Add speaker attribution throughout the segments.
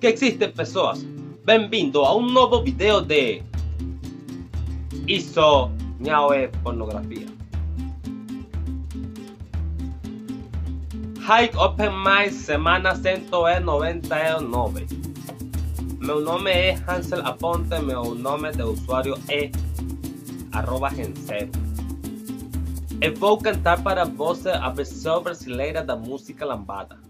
Speaker 1: Que existe pessoas? Bem-vindo a um novo vídeo de Isso não é pornografia. Hike Open Mic semana 199. Meu nome é Hansel Aponte, meu nome de usuário é arroba Gensero. Eu vou cantar para você a versão brasileira da música lambada.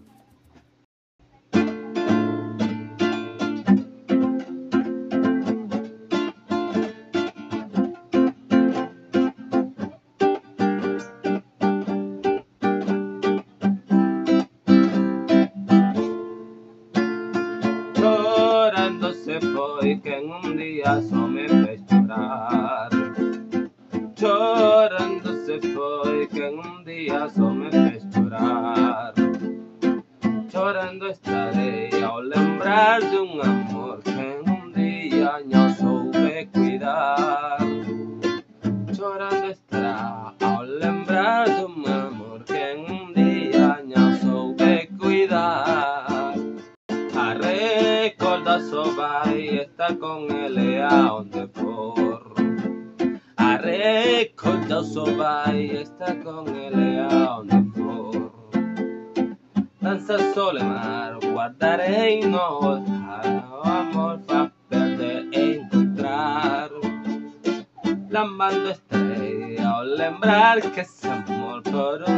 Speaker 1: Chorando se foi quem um dia só me fez chorar. Chorando se foi quem um dia só me fez chorar. Chorando estarei recordar só vai estar com ele aonde for. A recordar só vai estar com ele aonde for. Dança solemar, guardarei no olhar o amor fácil de encontrar. Lambando estarei ao lembrar que esse amor por um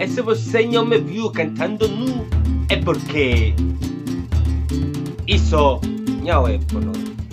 Speaker 1: E se você não me viu cantando nu, é porque isso não é pornografia.